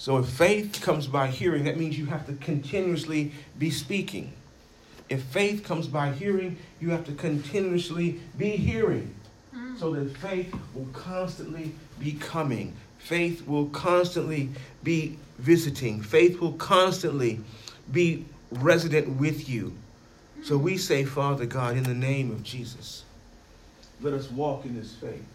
So if faith comes by hearing, that means you have to continuously be speaking. If faith comes by hearing, you have to continuously be hearing. Mm. So that faith will constantly be coming. Faith will constantly be visiting. Faith will constantly be resident with you. So we say, Father God, in the name of Jesus, let us walk in this faith.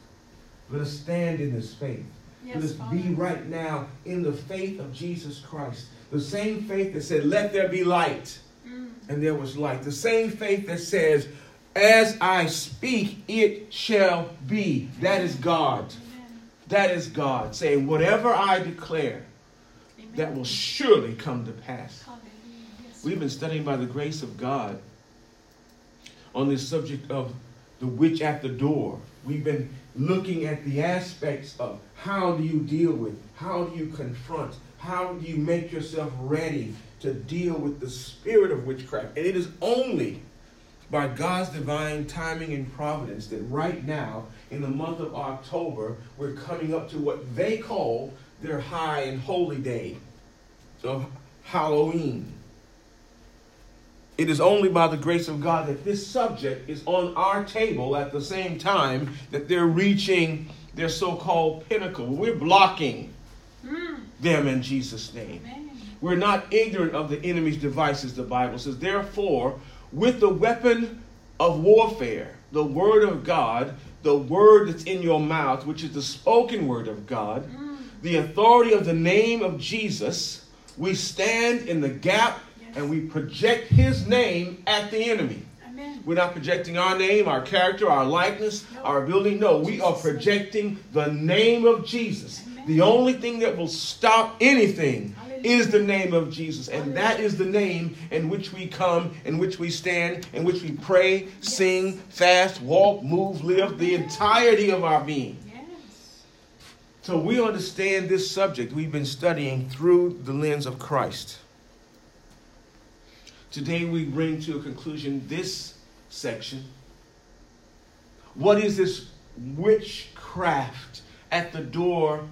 Let us stand in this faith. Yes, let us Father. be right now in the faith of Jesus Christ. The same faith that said, Let there be light. Mm. And there was light. The same faith that says, As I speak, it shall be. That is God. Amen. That is God saying, Whatever I declare, Amen. that will surely come to pass. Yes. We've been studying by the grace of God on this subject of the witch at the door. We've been looking at the aspects of how do you deal with, how do you confront, how do you make yourself ready to deal with the spirit of witchcraft. And it is only by God's divine timing and providence that right now, in the month of October, we're coming up to what they call their high and holy day of Halloween. It is only by the grace of God that this subject is on our table at the same time that they're reaching their so called pinnacle. We're blocking mm. them in Jesus' name. Amen. We're not ignorant of the enemy's devices, the Bible says. Therefore, with the weapon of warfare, the word of God, the word that's in your mouth, which is the spoken word of God, mm. the authority of the name of Jesus, we stand in the gap and we project his name at the enemy. Amen. We're not projecting our name, our character, our likeness, no. our ability. No, we are projecting the name of Jesus. Amen. The only thing that will stop anything Hallelujah. is the name of Jesus. And Hallelujah. that is the name in which we come, in which we stand, in which we pray, yes. sing, fast, walk, move, live, the entirety of our being. So we understand this subject we've been studying through the lens of Christ. Today we bring to a conclusion this section. What is this witchcraft at the door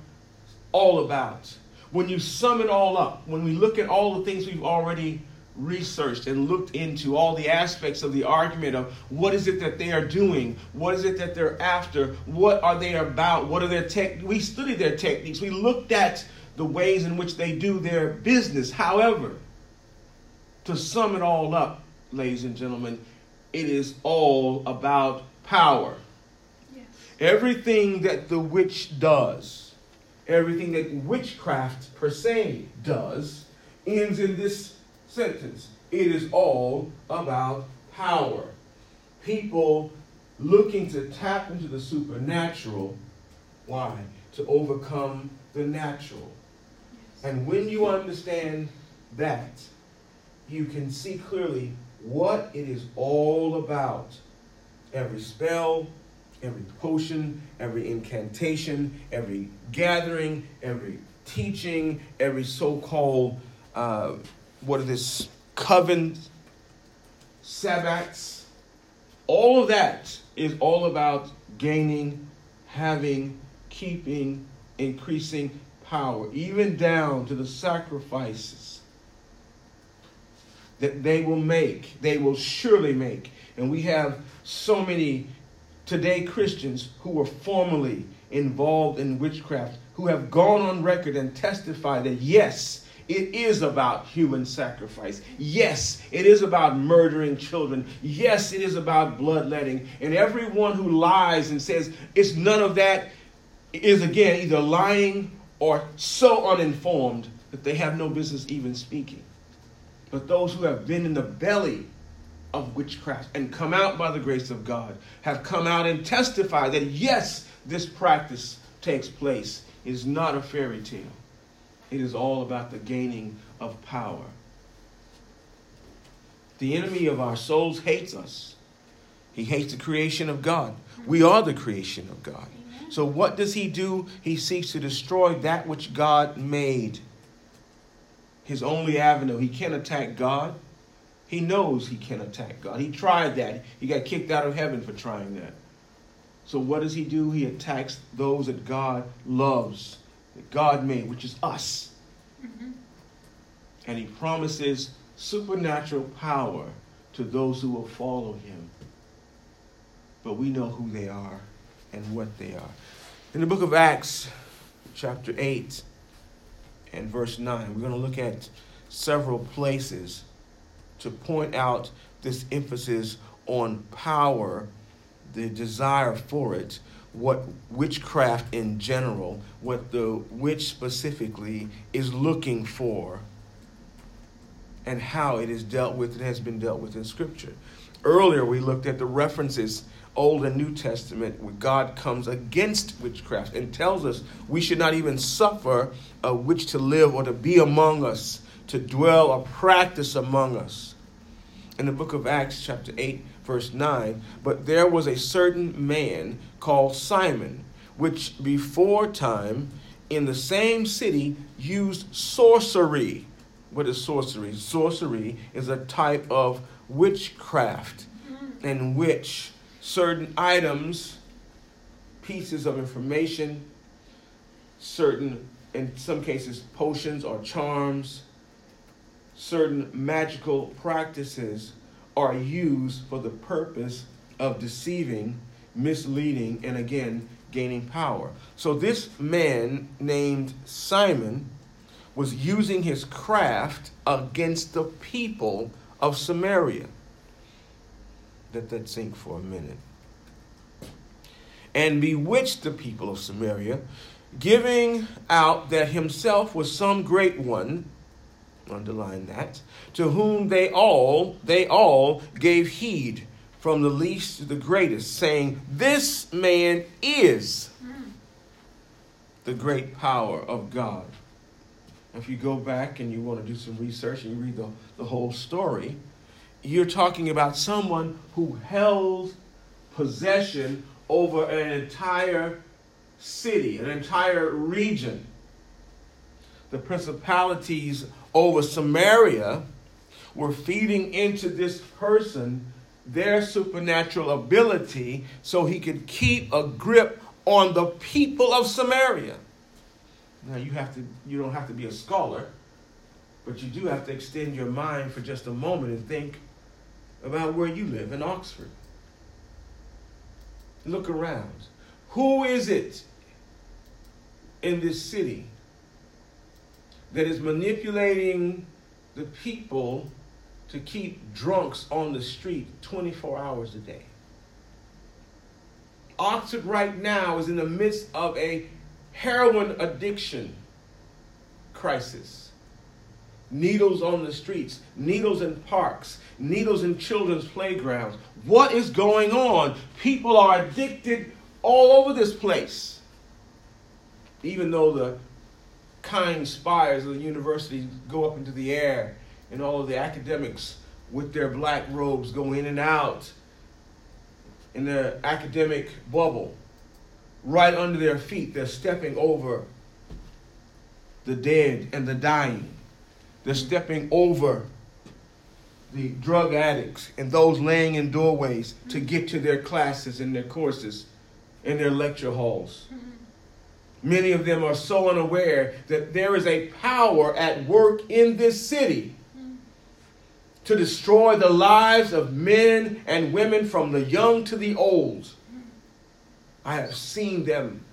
all about? When you sum it all up, when we look at all the things we've already researched and looked into all the aspects of the argument of what is it that they are doing what is it that they're after what are they about what are their tech we studied their techniques we looked at the ways in which they do their business however to sum it all up, ladies and gentlemen, it is all about power. Yes. Everything that the witch does, everything that witchcraft per se does, ends in this sentence it is all about power. People looking to tap into the supernatural. Why? To overcome the natural. Yes. And when you understand that, you can see clearly what it is all about. Every spell, every potion, every incantation, every gathering, every teaching, every so called, uh, what are this, coven, sabbats, all of that is all about gaining, having, keeping, increasing power, even down to the sacrifices that they will make, they will surely make. And we have so many today Christians who were formerly involved in witchcraft who have gone on record and testified that yes, it is about human sacrifice. Yes, it is about murdering children. Yes, it is about bloodletting. And everyone who lies and says it's none of that is again either lying or so uninformed that they have no business even speaking but those who have been in the belly of witchcraft and come out by the grace of God have come out and testified that yes, this practice takes place. It is not a fairy tale. It is all about the gaining of power. The enemy of our souls hates us. He hates the creation of God. We are the creation of God. So, what does he do? He seeks to destroy that which God made his only avenue. He can't attack God. He knows he can't attack God. He tried that. He got kicked out of heaven for trying that. So what does he do? He attacks those that God loves, that God made, which is us. Mm-hmm. And he promises supernatural power to those who will follow him. But we know who they are and what they are. In the book of Acts, chapter 8 and verse 9, we're going to look at several places to point out this emphasis on power, the desire for it, what witchcraft in general, what the witch specifically is looking for, and how it is dealt with and has been dealt with in Scripture. Earlier, we looked at the references, Old and New Testament, where God comes against witchcraft and tells us we should not even suffer a witch to live or to be among us, to dwell or practice among us. In the book of Acts, chapter 8, verse 9, but there was a certain man called Simon, which before time in the same city used sorcery. What is sorcery? Sorcery is a type of witchcraft in which certain items, pieces of information, certain, in some cases, potions or charms, certain magical practices are used for the purpose of deceiving, misleading, and again, gaining power. So this man named Simon was using his craft against the people of Samaria. Let that sink for a minute. And bewitched the people of Samaria, giving out that himself was some great one underline that, to whom they all, they all gave heed from the least to the greatest, saying, This man is the great power of God. If you go back and you want to do some research and you read the, the whole story, you're talking about someone who held possession over an entire city, an entire region. The principalities over Samaria were feeding into this person their supernatural ability so he could keep a grip on the people of Samaria. Now you have to you don't have to be a scholar, but you do have to extend your mind for just a moment and think about where you live in Oxford. Look around. Who is it in this city that is manipulating the people to keep drunks on the street 24 hours a day. Oxford right now is in the midst of a heroin addiction crisis. Needles on the streets, needles in parks, needles in children's playgrounds. What is going on? People are addicted all over this place. Even though the kind spires of the university go up into the air, and all of the academics with their black robes go in and out in their academic bubble. Right under their feet, they're stepping over the dead and the dying. They're stepping over the drug addicts and those laying in doorways to mm-hmm. get to their classes and their courses in their lecture halls. Mm-hmm. Many of them are so unaware that there is a power at work in this city mm-hmm. to destroy the lives of men and women from the young to the old. I have seen them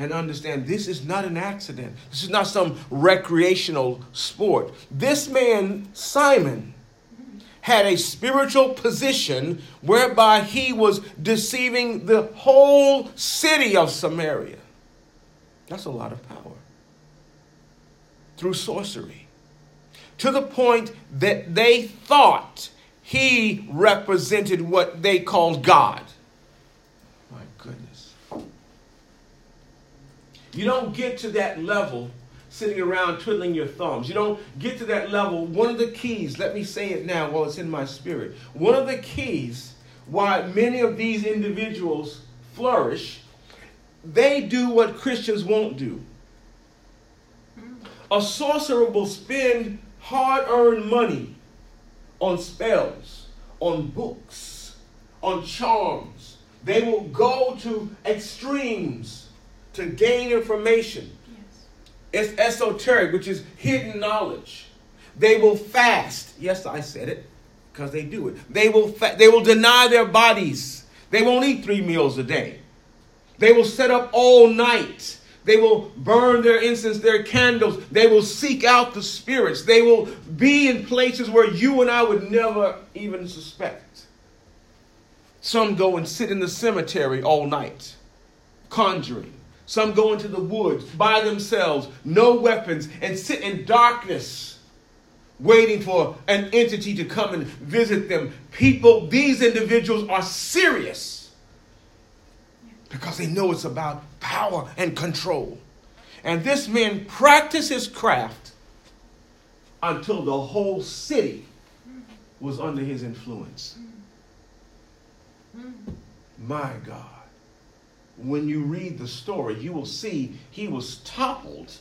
and understand this is not an accident. This is not some recreational sport. This man, Simon, had a spiritual position whereby he was deceiving the whole city of Samaria. That's a lot of power. Through sorcery. To the point that they thought he represented what they called God. My goodness. You don't get to that level sitting around twiddling your thumbs. You don't get to that level. One of the keys, let me say it now while it's in my spirit. One of the keys why many of these individuals flourish they do what Christians won't do. A sorcerer will spend hard earned money on spells, on books, on charms. They will go to extremes to gain information. Yes. It's esoteric, which is hidden knowledge. They will fast. Yes, I said it because they do it. They will fa- they will deny their bodies. They won't eat three meals a day. They will set up all night. They will burn their incense, their candles. They will seek out the spirits. They will be in places where you and I would never even suspect. Some go and sit in the cemetery all night, conjuring. Some go into the woods by themselves, no weapons, and sit in darkness, waiting for an entity to come and visit them. People, these individuals are serious because they know it's about power and control. And this man practiced his craft until the whole city was under his influence. My God. When you read the story, you will see he was toppled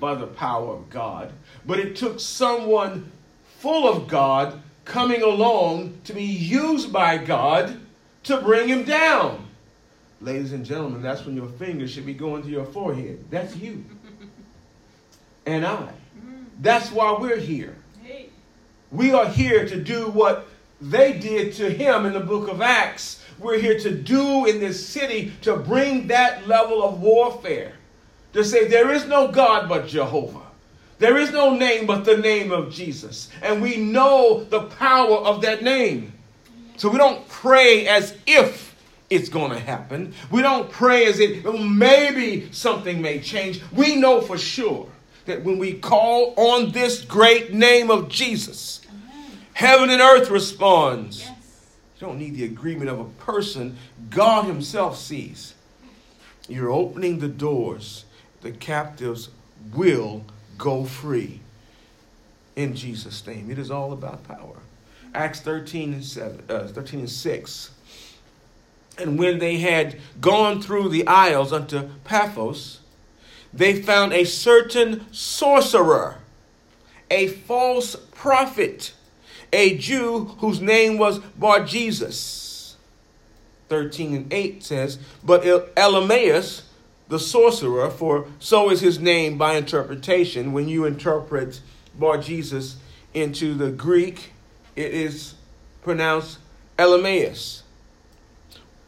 by the power of God, but it took someone full of God coming along to be used by God to bring him down. Ladies and gentlemen, that's when your fingers should be going to your forehead. That's you. And I. Mm. That's why we're here. We are here to do what they did to him in the book of Acts. We're here to do in this city to bring that level of warfare. To say there is no God but Jehovah. There is no name but the name of Jesus. And we know the power of that name. So we don't pray as if it's going to happen. We don't pray as if maybe something may change. We know for sure that when we call on this great name of Jesus, Amen. heaven and earth responds. Yes. You don't need the agreement of a person, God Himself sees. You're opening the doors, the captives will go free. In Jesus' name. It is all about power. Acts 13 and 7, uh, 13 and 6. And when they had gone through the isles unto Paphos, they found a certain sorcerer, a false prophet, a Jew whose name was Bar Jesus. 13 and 8 says, But Elymas, the sorcerer, for so is his name by interpretation, when you interpret Bar Jesus into the Greek, it is pronounced Elymas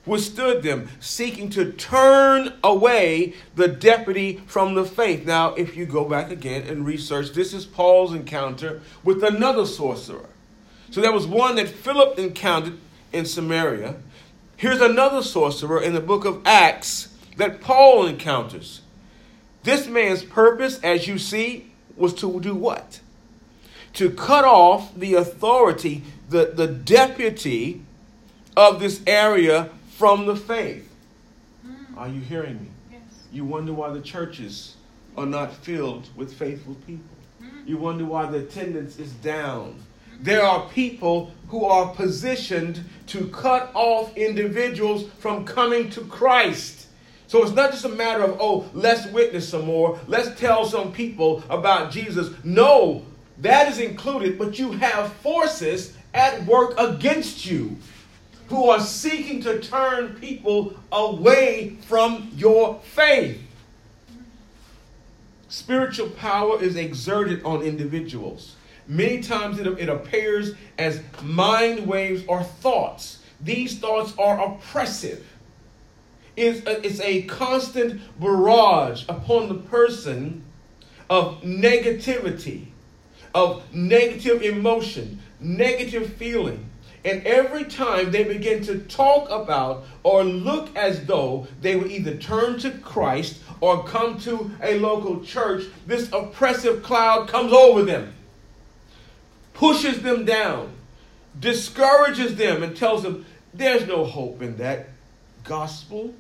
withstood them, seeking to turn away the deputy from the faith. Now, if you go back again and research, this is Paul's encounter with another sorcerer. So there was one that Philip encountered in Samaria. Here's another sorcerer in the book of Acts that Paul encounters. This man's purpose, as you see, was to do what? To cut off the authority, the, the deputy of this area from the faith. Mm. Are you hearing me? Yes. You wonder why the churches are not filled with faithful people. Mm. You wonder why the attendance is down. There are people who are positioned to cut off individuals from coming to Christ. So it's not just a matter of, oh, let's witness some more, let's tell some people about Jesus. No, that is included, but you have forces at work against you who are seeking to turn people away from your faith. Spiritual power is exerted on individuals. Many times it, it appears as mind waves or thoughts. These thoughts are oppressive. It's a, it's a constant barrage upon the person of negativity, of negative emotion, negative feeling, and every time they begin to talk about or look as though they would either turn to Christ or come to a local church, this oppressive cloud comes over them, pushes them down, discourages them, and tells them there's no hope in that gospel.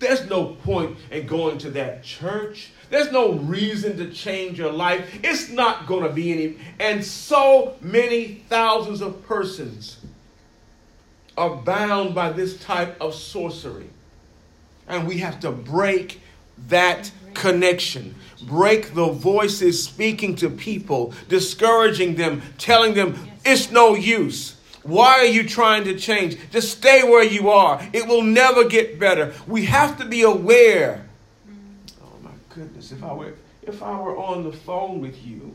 There's no point in going to that church. There's no reason to change your life. It's not going to be any. And so many thousands of persons are bound by this type of sorcery. And we have to break that connection. Break the voices speaking to people, discouraging them, telling them it's no use. Why are you trying to change? Just stay where you are. It will never get better. We have to be aware. Oh my goodness, if I were if I were on the phone with you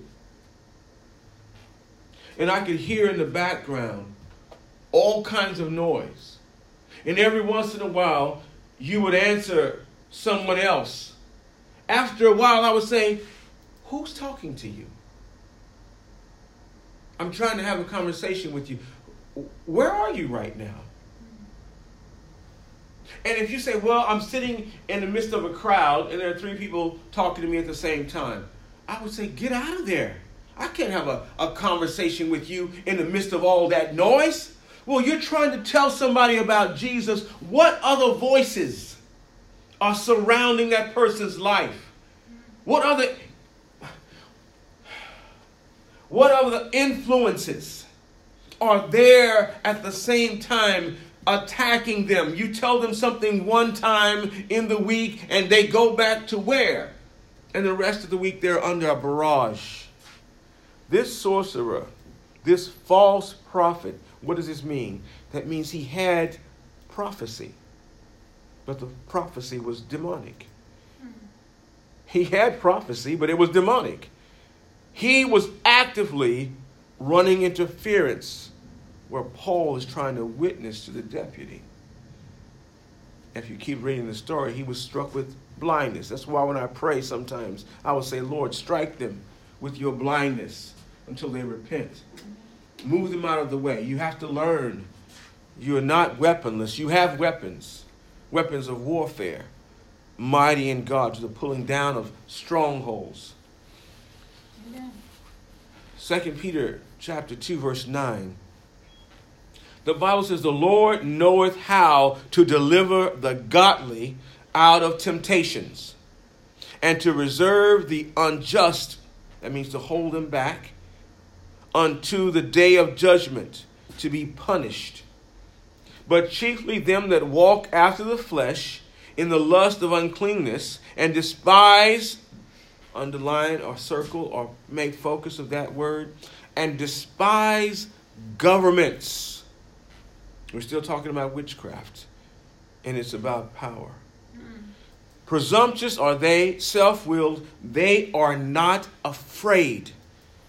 and I could hear in the background all kinds of noise. And every once in a while, you would answer someone else. After a while, I would say, Who's talking to you? I'm trying to have a conversation with you. Where are you right now? And if you say, Well, I'm sitting in the midst of a crowd and there are three people talking to me at the same time, I would say, Get out of there. I can't have a, a conversation with you in the midst of all that noise. Well, you're trying to tell somebody about Jesus. What other voices are surrounding that person's life? What other what other influences are there at the same time attacking them? You tell them something one time in the week and they go back to where? And the rest of the week they're under a barrage. This sorcerer, this false prophet, what does this mean? That means he had prophecy, but the prophecy was demonic. Hmm. He had prophecy, but it was demonic. He was actively running interference where Paul is trying to witness to the deputy. If you keep reading the story, he was struck with blindness. That's why when I pray sometimes, I will say, Lord, strike them with your blindness until they repent. Move them out of the way. You have to learn. You are not weaponless. You have weapons, weapons of warfare, mighty in God to the pulling down of strongholds. Second Peter chapter 2 verse 9. The Bible says the Lord knoweth how to deliver the godly out of temptations and to reserve the unjust that means to hold them back unto the day of judgment to be punished. But chiefly them that walk after the flesh in the lust of uncleanness and despise, underline or circle or make focus of that word, and despise governments. We're still talking about witchcraft, and it's about power. Hmm. Presumptuous are they, self willed, they are not afraid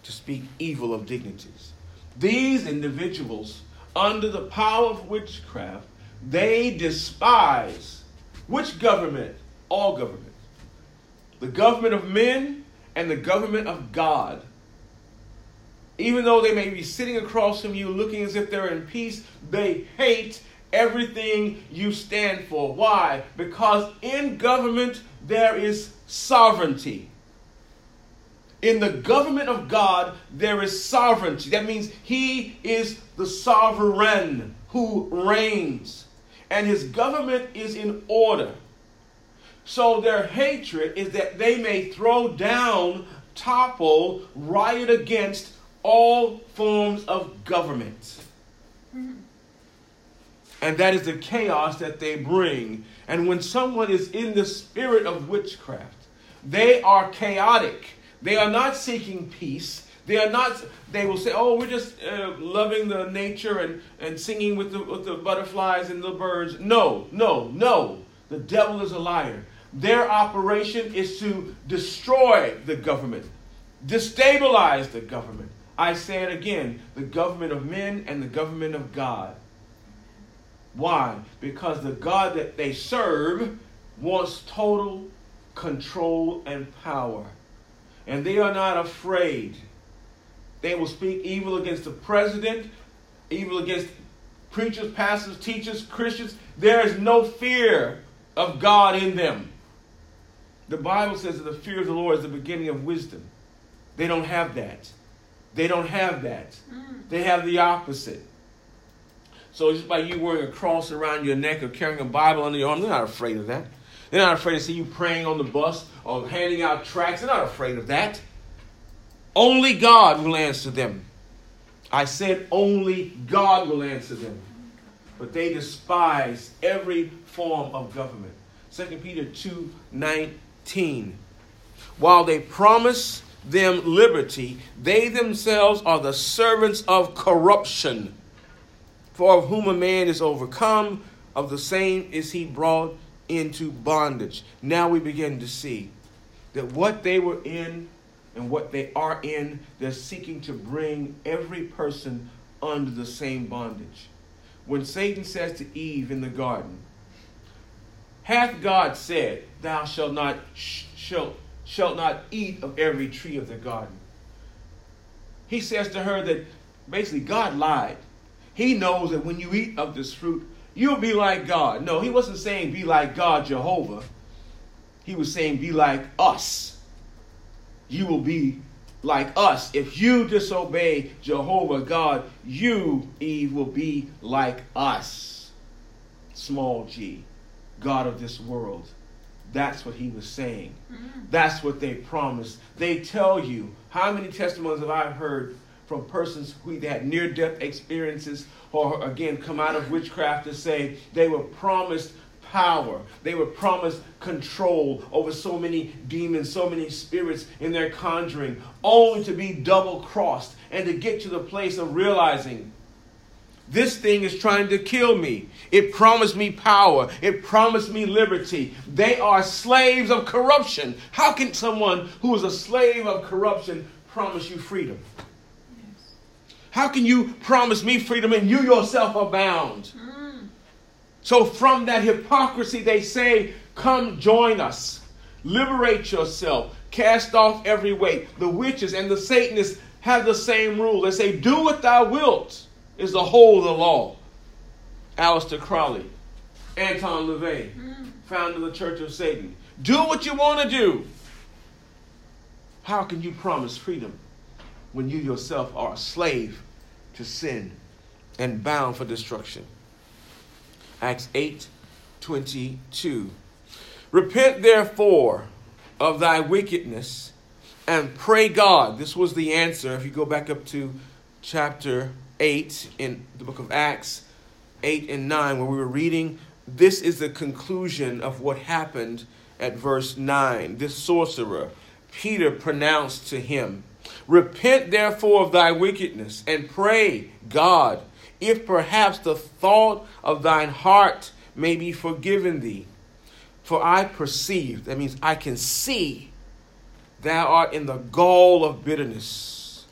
to speak evil of dignities. These individuals, under the power of witchcraft, they despise which government? All government. The government of men and the government of God. Even though they may be sitting across from you looking as if they're in peace, they hate everything you stand for. Why? Because in government there is sovereignty. In the government of God, there is sovereignty. That means He is the sovereign who reigns, and His government is in order. So their hatred is that they may throw down, topple, riot against all forms of government. And that is the chaos that they bring. And when someone is in the spirit of witchcraft, they are chaotic. They are not seeking peace. They are not, they will say, oh, we're just uh, loving the nature and, and singing with the, with the butterflies and the birds. No, no, no. The devil is a liar. Their operation is to destroy the government, destabilize the government. I say it again the government of men and the government of God. Why? Because the God that they serve wants total control and power and they are not afraid. They will speak evil against the president, evil against preachers, pastors, teachers, Christians. There is no fear of God in them. The Bible says that the fear of the Lord is the beginning of wisdom. They don't have that. They don't have that. Mm. They have the opposite. So just by you wearing a cross around your neck or carrying a Bible under your arm, they're not afraid of that. They're not afraid to see you praying on the bus or handing out tracts. They're not afraid of that. Only God will answer them. I said only God will answer them. But they despise every form of government. 2 Peter 2 19. While they promise them liberty, they themselves are the servants of corruption. For of whom a man is overcome, of the same is he brought into bondage. Now we begin to see that what they were in and what they are in, they're seeking to bring every person under the same bondage. When Satan says to Eve in the garden, Hath God said, Thou shalt not, shalt, shalt not eat of every tree of the garden? He says to her that basically God lied. He knows that when you eat of this fruit, you'll be like God. No, he wasn't saying be like God, Jehovah. He was saying be like us. You will be like us. If you disobey Jehovah God, you, Eve, will be like us. Small g, God of this world. That's what he was saying. Mm-hmm. That's what they promised. They tell you. How many testimonies have I heard from persons who either had near death experiences or, again, come out of witchcraft to say they were promised power. They were promised control over so many demons, so many spirits in their conjuring, only to be double crossed and to get to the place of realizing this thing is trying to kill me. It promised me power. It promised me liberty. They are slaves of corruption. How can someone who is a slave of corruption promise you freedom? How can you promise me freedom and you yourself are bound? Mm. So, from that hypocrisy, they say, Come join us. Liberate yourself. Cast off every weight. The witches and the Satanists have the same rule. They say, Do what thou wilt, is the whole of the law. Aleister Crowley, Anton LaVey, mm. founder of the Church of Satan. Do what you want to do. How can you promise freedom when you yourself are a slave to sin and bound for destruction. Acts 8 22. Repent therefore of thy wickedness and pray God. This was the answer. If you go back up to chapter 8 in the book of Acts 8 and 9, where we were reading, this is the conclusion of what happened at verse 9. This sorcerer, Peter pronounced to him, Repent therefore of thy wickedness, and pray God, if perhaps the thought of thine heart may be forgiven thee. For I perceive, that means I can see, thou art in the gall of bitterness.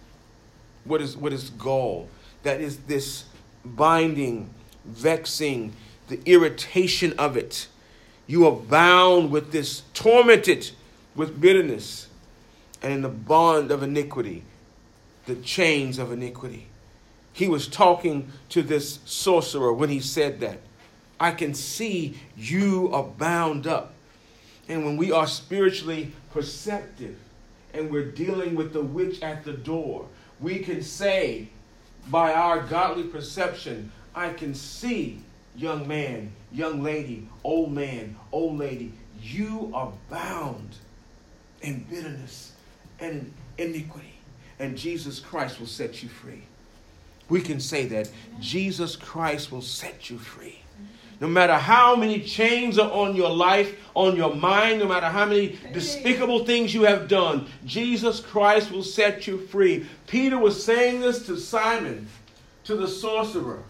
What is, what is gall? That is this binding, vexing, the irritation of it. You are bound with this, tormented with bitterness and in the bond of iniquity, the chains of iniquity. He was talking to this sorcerer when he said that. I can see you are bound up. And when we are spiritually perceptive and we're dealing with the witch at the door, we can say, by our godly perception, I can see, young man, young lady, old man, old lady, you are bound in bitterness and in iniquity. And Jesus Christ will set you free. We can say that Jesus Christ will set you free. No matter how many chains are on your life, on your mind, no matter how many despicable things you have done, Jesus Christ will set you free. Peter was saying this to Simon, to the sorcerer.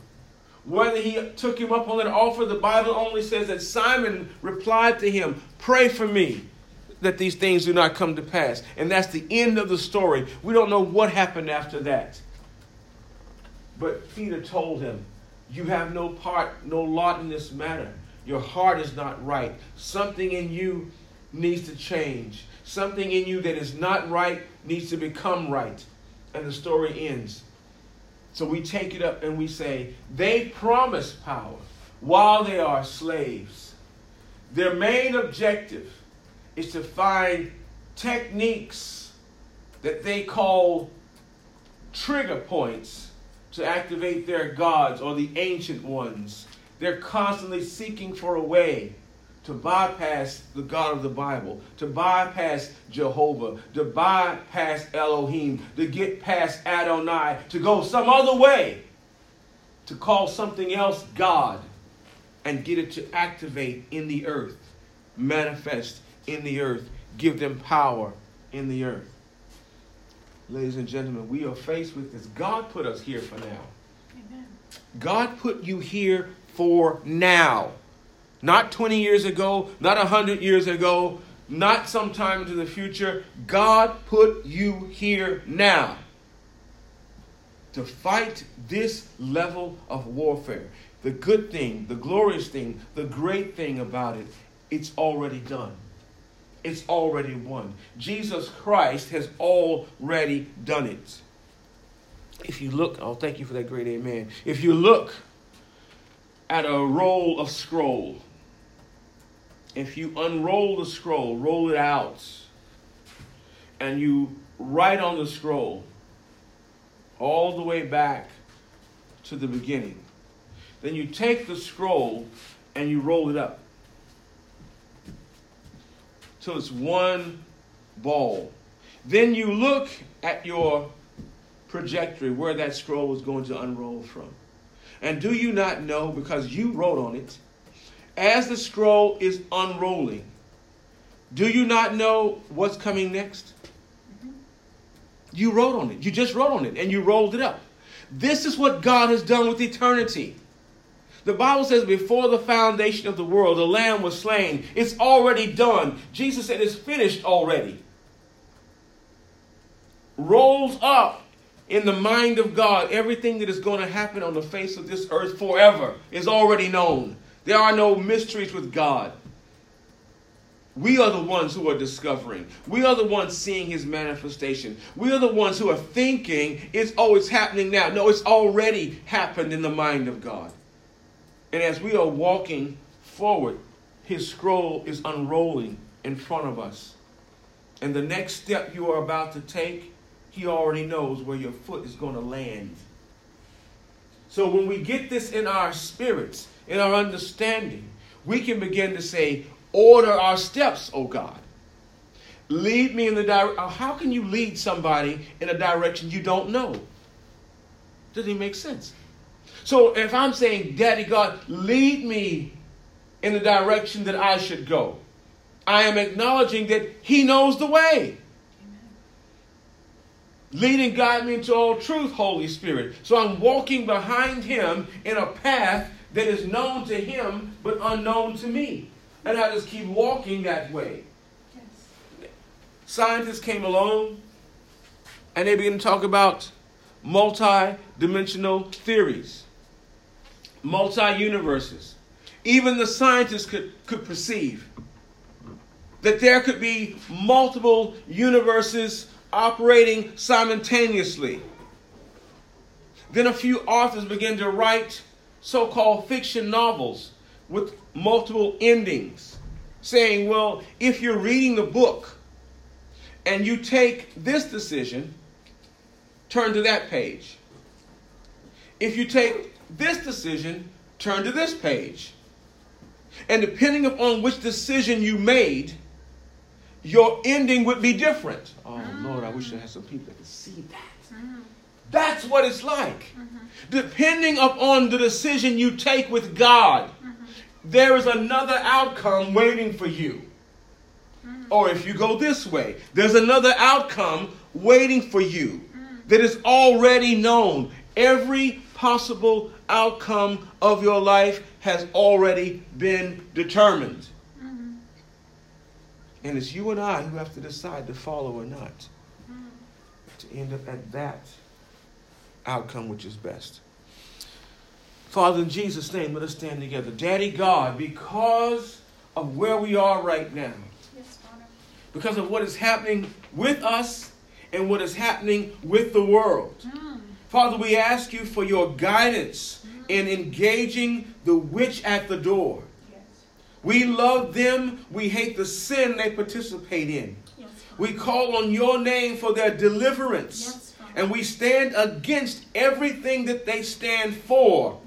Whether he took him up on that offer, the Bible only says that Simon replied to him, Pray for me that these things do not come to pass. And that's the end of the story. We don't know what happened after that. But Peter told him, You have no part, no lot in this matter. Your heart is not right. Something in you needs to change. Something in you that is not right needs to become right. And the story ends. So we take it up and we say, They promise power while they are slaves. Their main objective is to find techniques that they call trigger points to activate their gods or the ancient ones. They're constantly seeking for a way to bypass the God of the Bible, to bypass Jehovah, to bypass Elohim, to get past Adonai, to go some other way, to call something else God, and get it to activate in the earth, manifest in the earth, give them power in the earth. Ladies and gentlemen, we are faced with this. God put us here for now. Amen. God put you here for now. Not 20 years ago, not 100 years ago, not sometime into the future. God put you here now to fight this level of warfare. The good thing, the glorious thing, the great thing about it, it's already done. It's already won. Jesus Christ has already done it. If you look, oh, thank you for that great amen. If you look at a roll of scroll, if you unroll the scroll, roll it out, and you write on the scroll all the way back to the beginning, then you take the scroll and you roll it up till it's one ball. Then you look at your trajectory where that scroll is going to unroll from. And do you not know, because you wrote on it, as the scroll is unrolling, do you not know what's coming next? You wrote on it. You just wrote on it and you rolled it up. This is what God has done with eternity. The Bible says, before the foundation of the world, the Lamb was slain. It's already done. Jesus said, it's finished already. Rolls up in the mind of God, everything that is going to happen on the face of this earth forever is already known. There are no mysteries with God. We are the ones who are discovering. We are the ones seeing his manifestation. We are the ones who are thinking it's oh, it's happening now. No, it's already happened in the mind of God. And as we are walking forward, his scroll is unrolling in front of us. And the next step you are about to take he already knows where your foot is going to land. So when we get this in our spirits, in our understanding, we can begin to say, Order our steps, O God. Lead me in the direction. How can you lead somebody in a direction you don't know? Doesn't it make sense? So if I'm saying, Daddy God, lead me in the direction that I should go, I am acknowledging that He knows the way. Lead and guide me into all truth, Holy Spirit. So I'm walking behind him in a path that is known to him but unknown to me. And I just keep walking that way. Yes. Scientists came along and they began to talk about multi dimensional theories, multi universes. Even the scientists could, could perceive that there could be multiple universes operating simultaneously. Then a few authors began to write so called fiction novels with multiple endings, saying, well, if you're reading the book and you take this decision, turn to that page. If you take this decision, turn to this page. And depending upon which decision you made, your ending would be different. Oh, Lord, I wish I had some people that could see that. That's what it's like. Depending upon the decision you take with God, there is another outcome waiting for you. Or if you go this way, there's another outcome waiting for you that is already known. Every possible outcome of your life has already been determined. Mm-hmm. And it's you and I who have to decide to follow or not mm-hmm. to end up at that outcome which is best. Father, in Jesus' name, let us stand together. Daddy God, because of where we are right now, yes, because of what is happening with us and what is happening with the world. Mm. Father, we ask you for your guidance mm. in engaging the witch at the door. We love them. We hate the sin they participate in. Yes, we call on your name for their deliverance. Yes, and we stand against everything that they stand for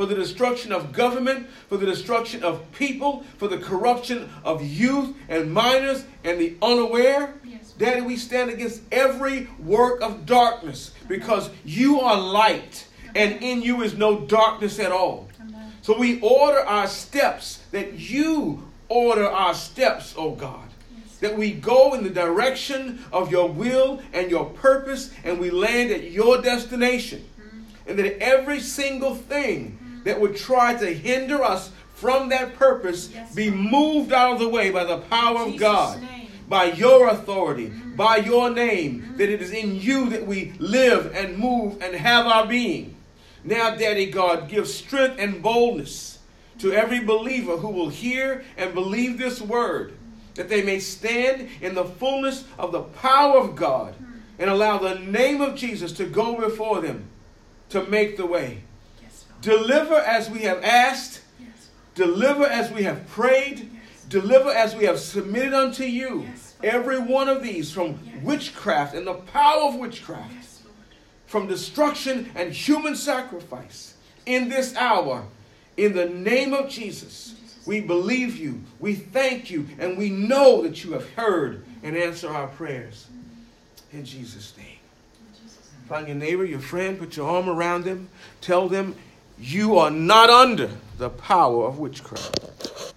for the destruction of government, for the destruction of people, for the corruption of youth and minors and the unaware. Daddy, we stand against every work of darkness because you are light and in you is no darkness at all. So we order our steps, that you order our steps, oh God. That we go in the direction of your will and your purpose, and we land at your destination. Mm-hmm. And that every single thing mm-hmm. that would try to hinder us from that purpose Yes, be moved out of the way by the power of God, name. By your authority, by your name, that it is in you that we live and move and have our being. Now, Daddy God, give strength and boldness to every believer who will hear and believe this word, that they may stand in the fullness of the power of God and allow the name of Jesus to go before them to make the way. Yes, Deliver as we have asked, Yes, deliver as we have prayed, deliver as we have submitted unto you. Every one of these from witchcraft and the power of witchcraft from destruction and human sacrifice in this hour. In the name of Jesus, we believe you, we thank you, and we know that you have heard and answer our prayers. In Jesus' name. Find your neighbor, your friend, put your arm around them, tell them you are not under the power of witchcraft.